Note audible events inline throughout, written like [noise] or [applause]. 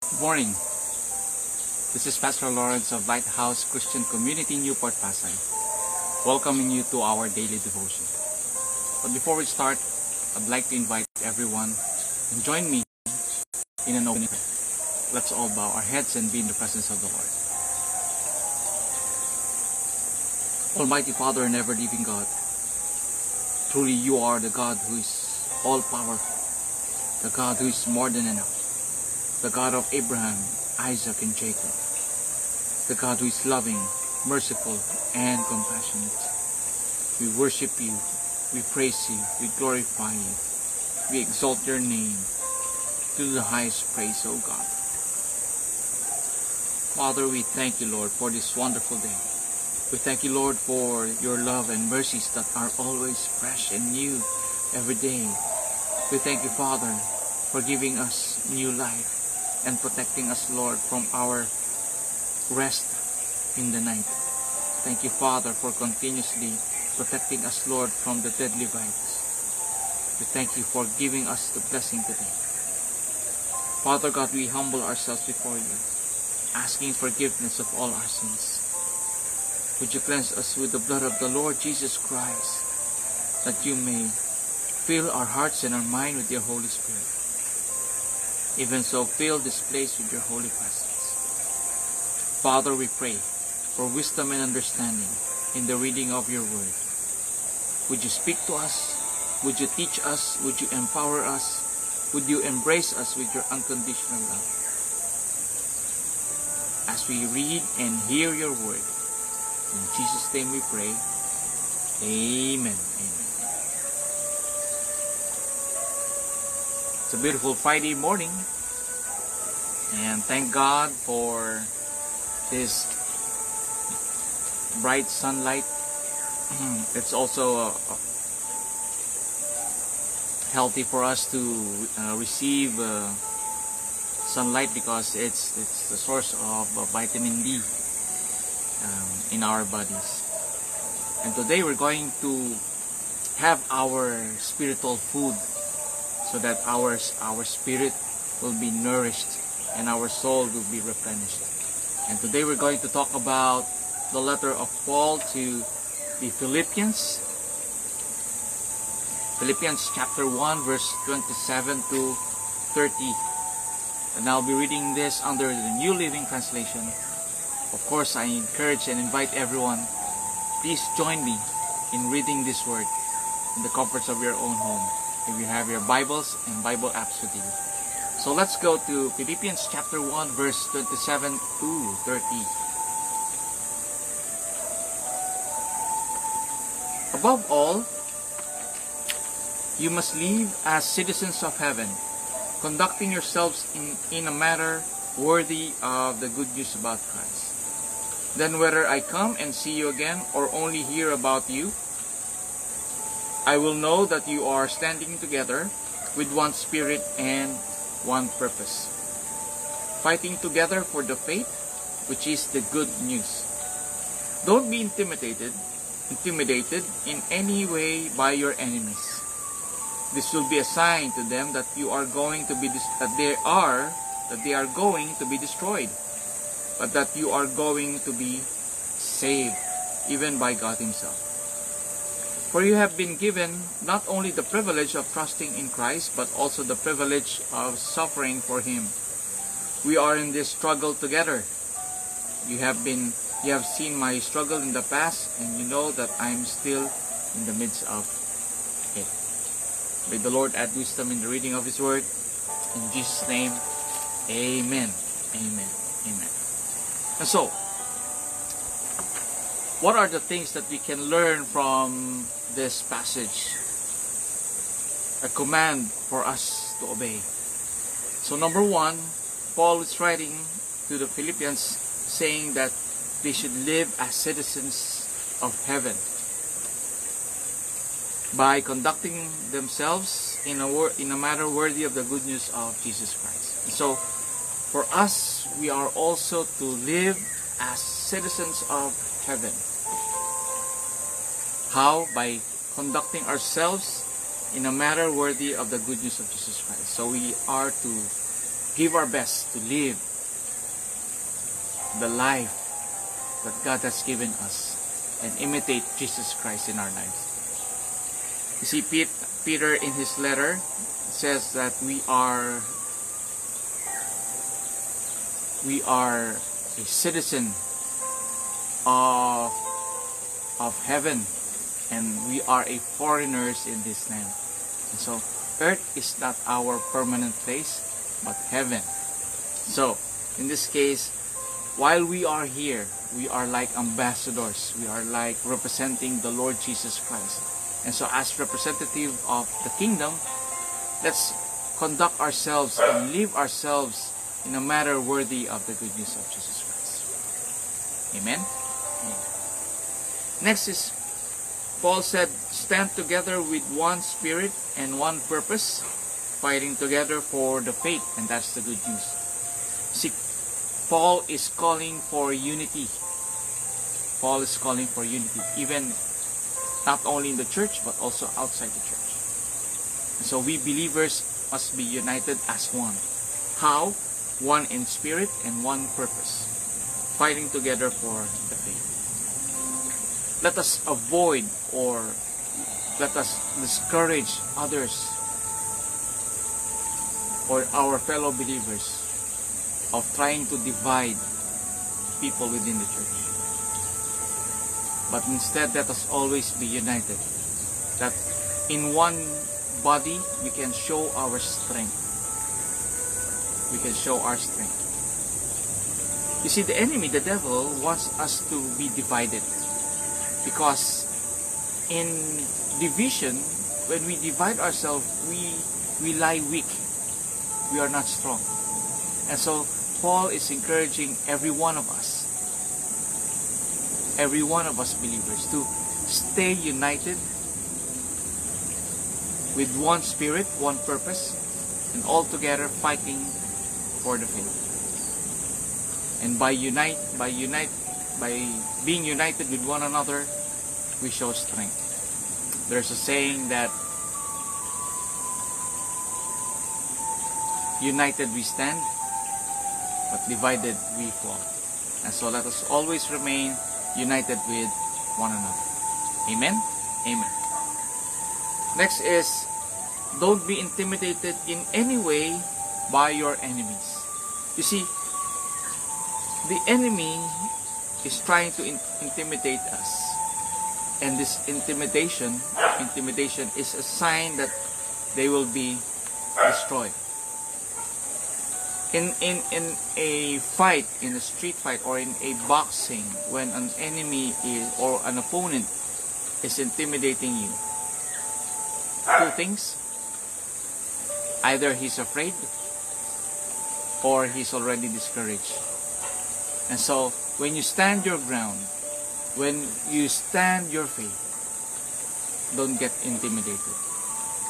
Good morning. This is Pastor Lawrence of Lighthouse Christian Community Newport Pasay, welcoming you to our daily devotion. But before we start, I'd like to invite everyone and join me in an opening. Let's all bow our heads and be in the presence of the Lord. Almighty Father and ever living God, truly you are the God who is all powerful, the God who is more than enough the God of Abraham, Isaac, and Jacob, the God who is loving, merciful, and compassionate. We worship you, we praise you, we glorify you, we exalt your name to the highest praise, O God. Father, we thank you, Lord, for this wonderful day. We thank you, Lord, for your love and mercies that are always fresh and new every day. We thank you, Father, for giving us new life and protecting us, Lord, from our rest in the night. Thank you, Father, for continuously protecting us, Lord, from the deadly virus. We thank you for giving us the blessing today. Father God, we humble ourselves before you, asking forgiveness of all our sins. Would you cleanse us with the blood of the Lord Jesus Christ, that you may fill our hearts and our mind with your Holy Spirit. Even so, fill this place with your holy presence. Father, we pray for wisdom and understanding in the reading of your word. Would you speak to us? Would you teach us? Would you empower us? Would you embrace us with your unconditional love? As we read and hear your word, in Jesus' name we pray. Amen. Amen. It's a beautiful Friday morning. And thank God for this bright sunlight. [clears throat] it's also uh, healthy for us to uh, receive uh, sunlight because it's it's the source of uh, vitamin D um, in our bodies. And today we're going to have our spiritual food so that our, our spirit will be nourished and our soul will be replenished. And today we're going to talk about the letter of Paul to the Philippians. Philippians chapter 1 verse 27 to 30. And I'll be reading this under the New Living Translation. Of course, I encourage and invite everyone, please join me in reading this word in the comforts of your own home if you have your Bibles and Bible apps with you. So let's go to Philippians chapter 1 verse 27 to 30. Above all, you must live as citizens of heaven, conducting yourselves in, in a manner worthy of the good news about Christ. Then whether I come and see you again or only hear about you, I will know that you are standing together with one spirit and one purpose, fighting together for the faith, which is the good news. Don't be intimidated, intimidated in any way by your enemies. This will be a sign to them that you are going to be that they are that they are going to be destroyed, but that you are going to be saved, even by God Himself. For you have been given not only the privilege of trusting in Christ, but also the privilege of suffering for Him. We are in this struggle together. You have been, you have seen my struggle in the past, and you know that I am still in the midst of it. May the Lord add wisdom in the reading of His Word. In Jesus' name, Amen. Amen. Amen. And so, what are the things that we can learn from this passage? A command for us to obey. So number one, Paul is writing to the Philippians saying that they should live as citizens of heaven by conducting themselves in a, in a manner worthy of the good news of Jesus Christ. So, for us, we are also to live as citizens of heaven. How? By conducting ourselves in a manner worthy of the good news of Jesus Christ. So we are to give our best to live the life that God has given us and imitate Jesus Christ in our lives. You see, Peter in his letter says that we are we are a citizen of of heaven and we are a foreigners in this land. And so earth is not our permanent place but heaven. So in this case while we are here we are like ambassadors. We are like representing the Lord Jesus Christ. And so as representative of the kingdom, let's conduct ourselves and live ourselves in a manner worthy of the good news of Jesus Christ. Amen? Amen. Next is, Paul said, stand together with one spirit and one purpose, fighting together for the faith, and that's the good news. See, Paul is calling for unity. Paul is calling for unity, even not only in the church, but also outside the church. So we believers must be united as one. How? One in spirit and one purpose. Fighting together for the faith. Let us avoid or let us discourage others or our fellow believers of trying to divide people within the church. But instead, let us always be united. That in one body, we can show our strength. We can show our strength. You see, the enemy, the devil, wants us to be divided. Because in division, when we divide ourselves, we, we lie weak. We are not strong. And so Paul is encouraging every one of us, every one of us believers, to stay united with one spirit, one purpose, and all together fighting for the faith. And by unite, by unite, by being united with one another, we show strength. There's a saying that united we stand, but divided we fall. And so let us always remain united with one another. Amen? Amen. Next is, don't be intimidated in any way by your enemies. You see, the enemy is trying to in intimidate us. And this intimidation, intimidation is a sign that they will be destroyed. In in in a fight in a street fight or in a boxing when an enemy is or an opponent is intimidating you two things. Either he's afraid or he's already discouraged. And so when you stand your ground when you stand your faith don't get intimidated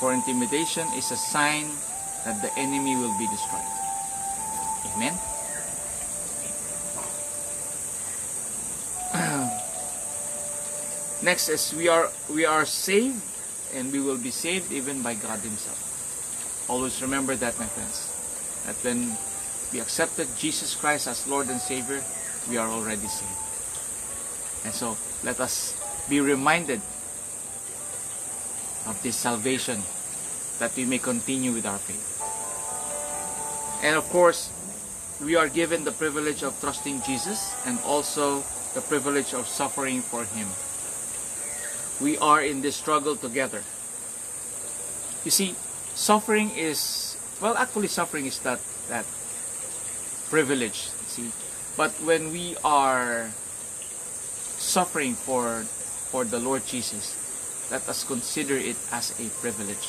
for intimidation is a sign that the enemy will be destroyed Amen. [clears throat] Next is we are we are saved and we will be saved even by God himself. Always remember that my friends. That when we accepted Jesus Christ as Lord and Savior, we are already saved. And so let us be reminded of this salvation that we may continue with our faith. And of course, we are given the privilege of trusting Jesus and also the privilege of suffering for Him. We are in this struggle together. You see, suffering is, well, actually suffering is that, that privilege, see. But when we are suffering for, for the Lord Jesus, let us consider it as a privilege.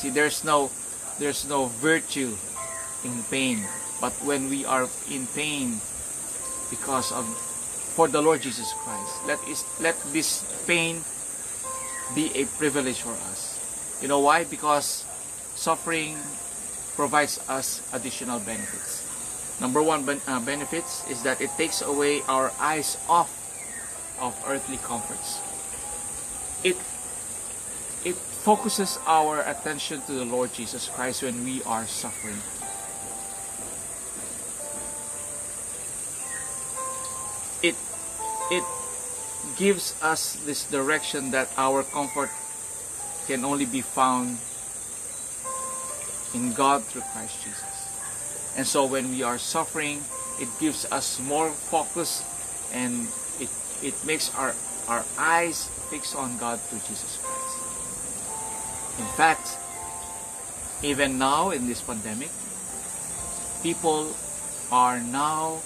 See, there's no, there's no virtue in pain but when we are in pain because of for the Lord Jesus Christ, let is let this pain be a privilege for us. You know why? Because suffering provides us additional benefits. Number one ben uh, benefits is that it takes away our eyes off of earthly comforts. It it focuses our attention to the Lord Jesus Christ when we are suffering. It it gives us this direction that our comfort can only be found in God through Christ Jesus. And so when we are suffering, it gives us more focus and it, makes our, our eyes fix on God through Jesus Christ. In fact, even now in this pandemic, people are now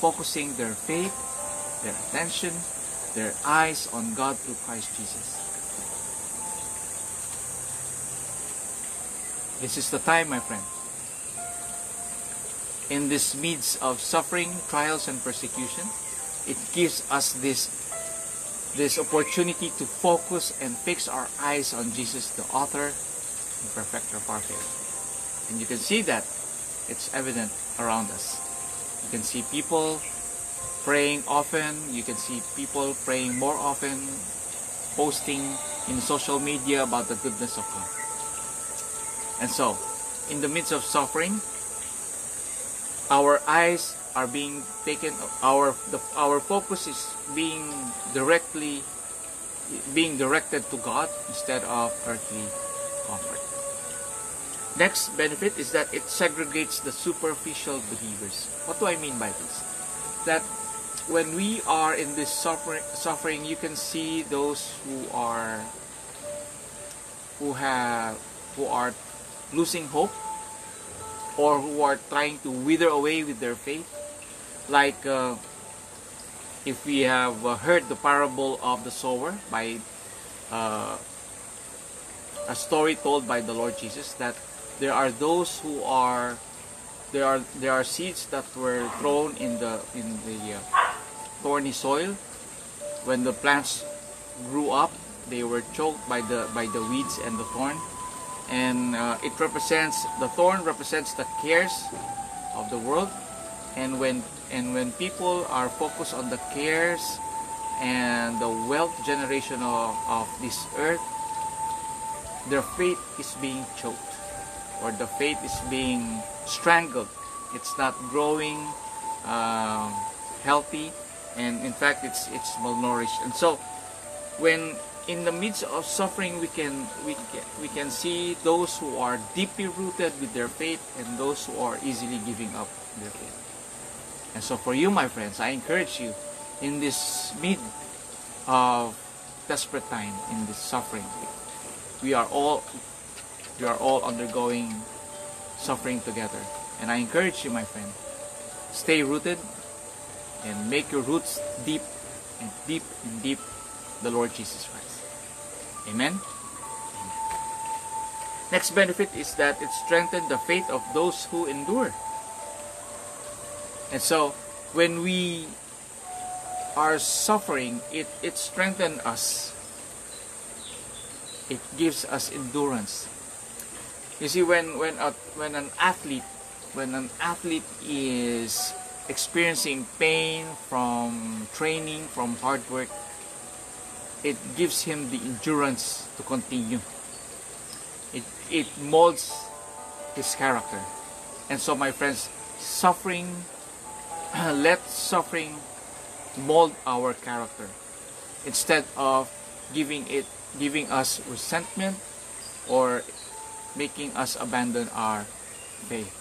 focusing their faith, their attention, their eyes on God through Christ Jesus. This is the time, my friend. In this midst of suffering, trials, and persecution, it gives us this this opportunity to focus and fix our eyes on Jesus, the author and perfecter of our faith. And you can see that it's evident around us. You can see people praying often, you can see people praying more often, posting in social media about the goodness of God. And so, in the midst of suffering, our eyes are being taken our the, our focus is being directly being directed to God instead of earthly comfort. Next benefit is that it segregates the superficial believers. What do I mean by this? That when we are in this suffering, suffering, you can see those who are who have who are losing hope or who are trying to wither away with their faith like uh, if we have uh, heard the parable of the sower by uh, a story told by the Lord Jesus that there are those who are there are there are seeds that were thrown in the in the uh, thorny soil. When the plants grew up they were choked by the by the weeds and the thorn. And uh, it represents the thorn represents the cares of the world. And when and when people are focused on the cares and the wealth generation of, of this earth their faith is being choked or the faith is being strangled. It's not growing um, healthy and in fact it's it's malnourished. And so when in the midst of suffering we can we can, we can see those who are deeply rooted with their faith and those who are easily giving up their faith and so for you, my friends, I encourage you in this mid of desperate time, in this suffering. We are all we are all undergoing suffering together. And I encourage you, my friend, stay rooted and make your roots deep and deep and deep the Lord Jesus Christ. Amen. Next benefit is that it strengthens the faith of those who endure. And so, when we are suffering, it, it strengthens us. It gives us endurance. You see, when, when, a, when an athlete, when an athlete is experiencing pain from training, from hard work, it gives him the endurance to continue. It, it molds his character. And so, my friends, suffering [clears throat] let suffering mold our character. Instead of giving it giving us resentment or making us abandon our faith.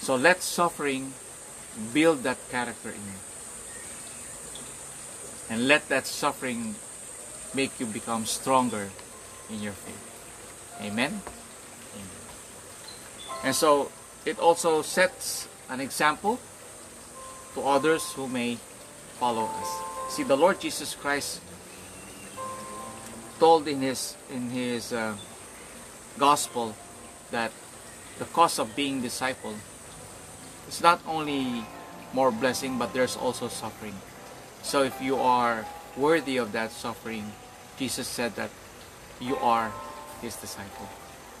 So let suffering build that character in you. And let that suffering make you become stronger in your faith. Amen, amen. and so it also sets an example to others who may follow us. See, the Lord Jesus Christ told in his in his uh, gospel that the cost of being disciple is not only more blessing, but there's also suffering. So if you are worthy of that suffering, Jesus said that you are his disciple.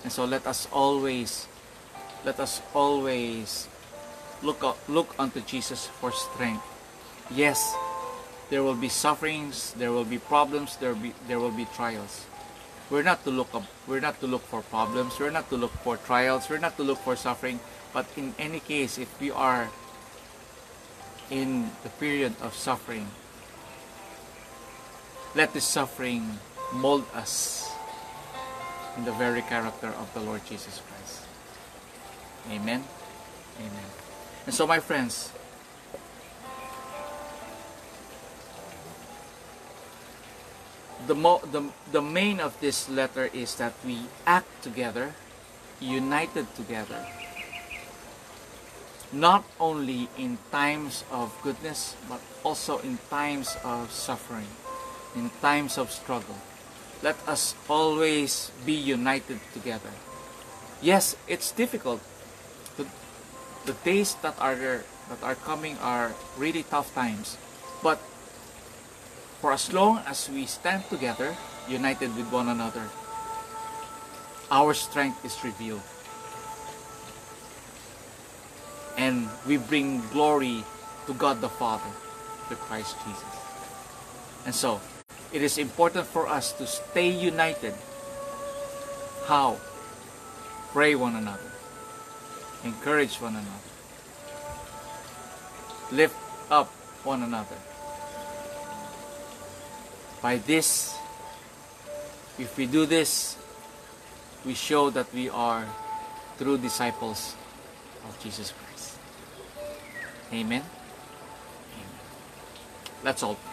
And so let us always let us always look look unto Jesus for strength. Yes, there will be sufferings, there will be problems, there will be there will be trials. We're not to look up, we're not to look for problems, we're not to look for trials, we're not to look for suffering, but in any case if we are in the period of suffering, let this suffering mold us in the very character of the Lord Jesus Christ. Amen. Amen. And so, my friends, the, mo- the, the main of this letter is that we act together, united together, not only in times of goodness, but also in times of suffering, in times of struggle. Let us always be united together. Yes, it's difficult. The, days that are that are coming are really tough times, but for as long as we stand together, united with one another, our strength is revealed. And we bring glory to God the Father, to Christ Jesus. And so, it is important for us to stay united. How? Pray one another. Encourage one another. Lift up one another. By this, if we do this, we show that we are true disciples of Jesus Christ. Amen. Amen. Let's all pray.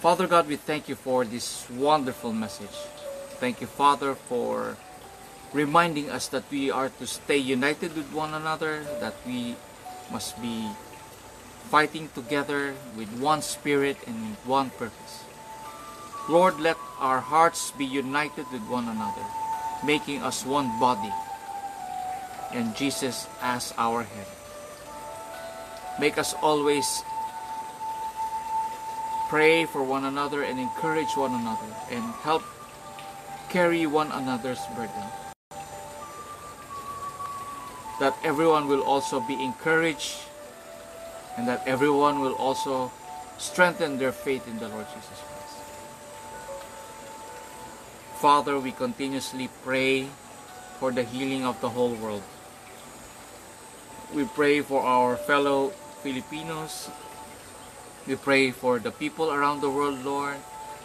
Father God, we thank you for this wonderful message. Thank you, Father, for reminding us that we are to stay united with one another, that we must be fighting together with one spirit and one purpose. Lord, let our hearts be united with one another, making us one body, and Jesus as our head. Make us always pray for one another and encourage one another and help carry one another's burden. That everyone will also be encouraged and that everyone will also strengthen their faith in the Lord Jesus Christ. Father, we continuously pray for the healing of the whole world. We pray for our fellow Filipinos. We pray for the people around the world, Lord.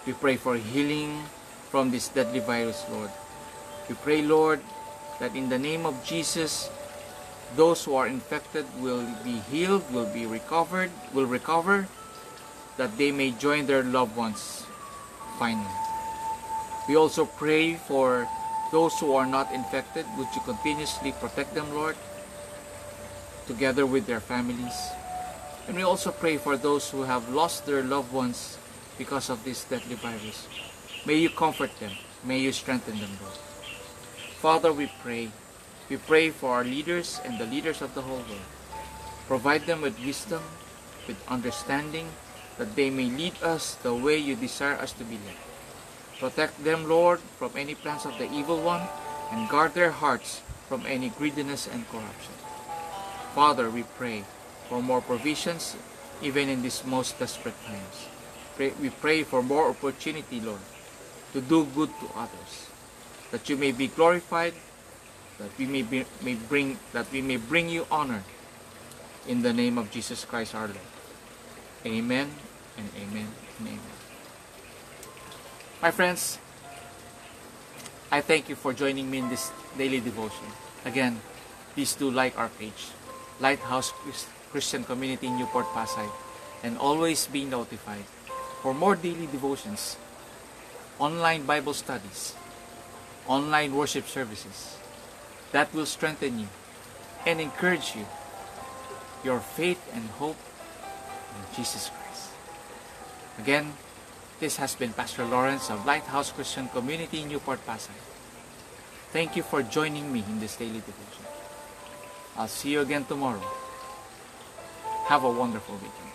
We pray for healing from this deadly virus, Lord. We pray, Lord, that in the name of Jesus, those who are infected will be healed, will be recovered, will recover, that they may join their loved ones finally. We also pray for those who are not infected. Would you continuously protect them, Lord, together with their families? And we also pray for those who have lost their loved ones because of this deadly virus. May you comfort them. May you strengthen them, Lord. Father, we pray we pray for our leaders and the leaders of the whole world. Provide them with wisdom, with understanding, that they may lead us the way you desire us to be led. Protect them, Lord, from any plans of the evil one, and guard their hearts from any greediness and corruption. Father, we pray for more provisions, even in these most desperate times. we pray for more opportunity, Lord, to do good to others, that you may be glorified that we may, be, may bring that we may bring you honor in the name of Jesus Christ our Lord. Amen and amen and amen. My friends, I thank you for joining me in this daily devotion. Again, please do like our page, Lighthouse Christian Community Newport Pasay, and always be notified for more daily devotions, online Bible studies, online worship services, that will strengthen you and encourage you, your faith and hope in Jesus Christ. Again, this has been Pastor Lawrence of Lighthouse Christian Community Newport Pasay. Thank you for joining me in this daily devotion. I'll see you again tomorrow. Have a wonderful weekend.